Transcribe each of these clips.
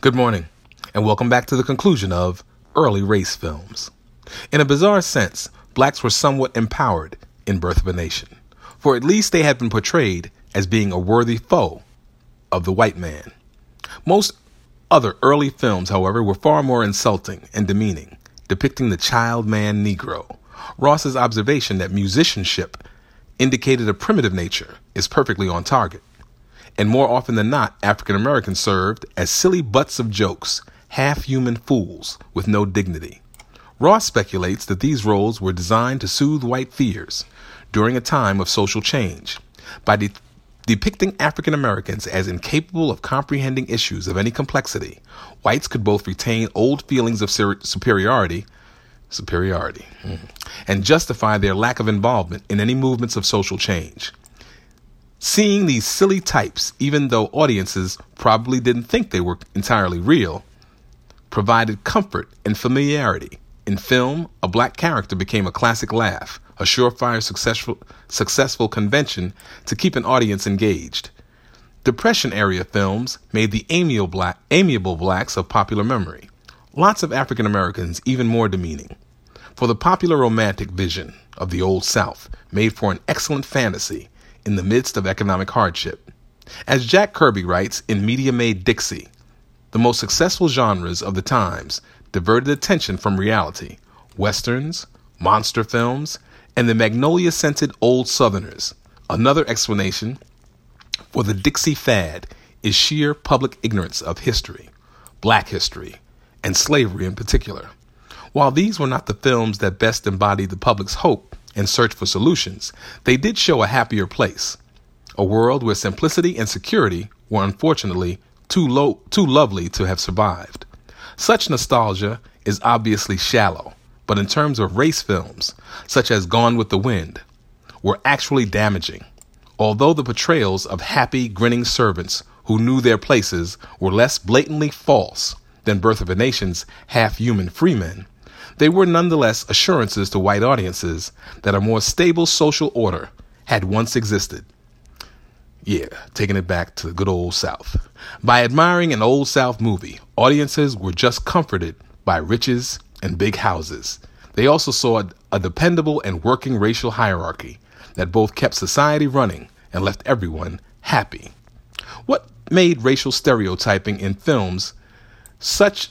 Good morning, and welcome back to the conclusion of early race films. In a bizarre sense, blacks were somewhat empowered in Birth of a Nation, for at least they had been portrayed as being a worthy foe of the white man. Most other early films, however, were far more insulting and demeaning, depicting the child man Negro. Ross's observation that musicianship indicated a primitive nature is perfectly on target and more often than not, African Americans served as silly butts of jokes, half human fools with no dignity. Ross speculates that these roles were designed to soothe white fears during a time of social change by de- depicting African Americans as incapable of comprehending issues of any complexity. Whites could both retain old feelings of ser- superiority superiority mm, and justify their lack of involvement in any movements of social change. Seeing these silly types, even though audiences probably didn't think they were entirely real, provided comfort and familiarity. In film, a black character became a classic laugh, a surefire successful, successful convention to keep an audience engaged. Depression era films made the amiable, black, amiable blacks of popular memory. Lots of African Americans even more demeaning. For the popular romantic vision of the Old South made for an excellent fantasy in the midst of economic hardship. As Jack Kirby writes in Media Made Dixie, the most successful genres of the times diverted attention from reality westerns, monster films, and the magnolia scented old southerners. Another explanation for the Dixie fad is sheer public ignorance of history, black history, and slavery in particular. While these were not the films that best embodied the public's hope and search for solutions, they did show a happier place, a world where simplicity and security were unfortunately too low, too lovely to have survived. Such nostalgia is obviously shallow, but in terms of race films, such as Gone with the Wind, were actually damaging. Although the portrayals of happy, grinning servants who knew their places were less blatantly false than Birth of a Nation's half human freemen, they were nonetheless assurances to white audiences that a more stable social order had once existed. Yeah, taking it back to the good old South. By admiring an old South movie, audiences were just comforted by riches and big houses. They also saw a dependable and working racial hierarchy that both kept society running and left everyone happy. What made racial stereotyping in films such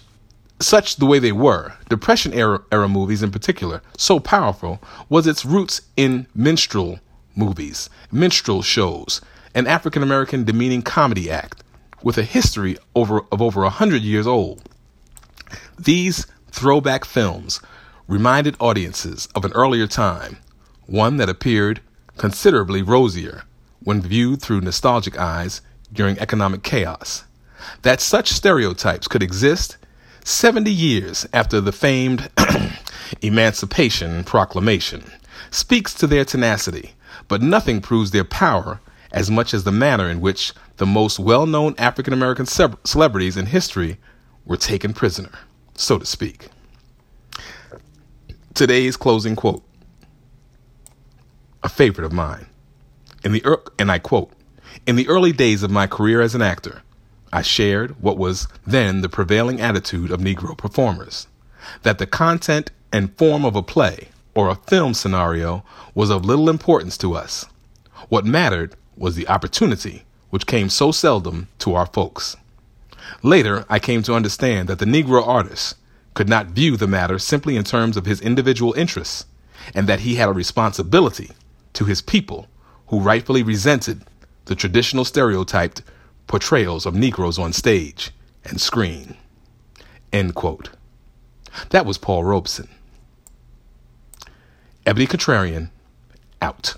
such the way they were, Depression era, era movies in particular, so powerful was its roots in minstrel movies, minstrel shows, an African American demeaning comedy act with a history over, of over a hundred years old. These throwback films reminded audiences of an earlier time, one that appeared considerably rosier when viewed through nostalgic eyes during economic chaos. That such stereotypes could exist 70 years after the famed Emancipation Proclamation, speaks to their tenacity, but nothing proves their power as much as the manner in which the most well known African American celebrities in history were taken prisoner, so to speak. Today's closing quote, a favorite of mine. In the er- and I quote, in the early days of my career as an actor, I shared what was then the prevailing attitude of Negro performers that the content and form of a play or a film scenario was of little importance to us. What mattered was the opportunity, which came so seldom to our folks. Later, I came to understand that the Negro artist could not view the matter simply in terms of his individual interests, and that he had a responsibility to his people who rightfully resented the traditional stereotyped portrayals of Negroes on stage and screen. End quote. That was Paul Robeson. Ebony Contrarian, out.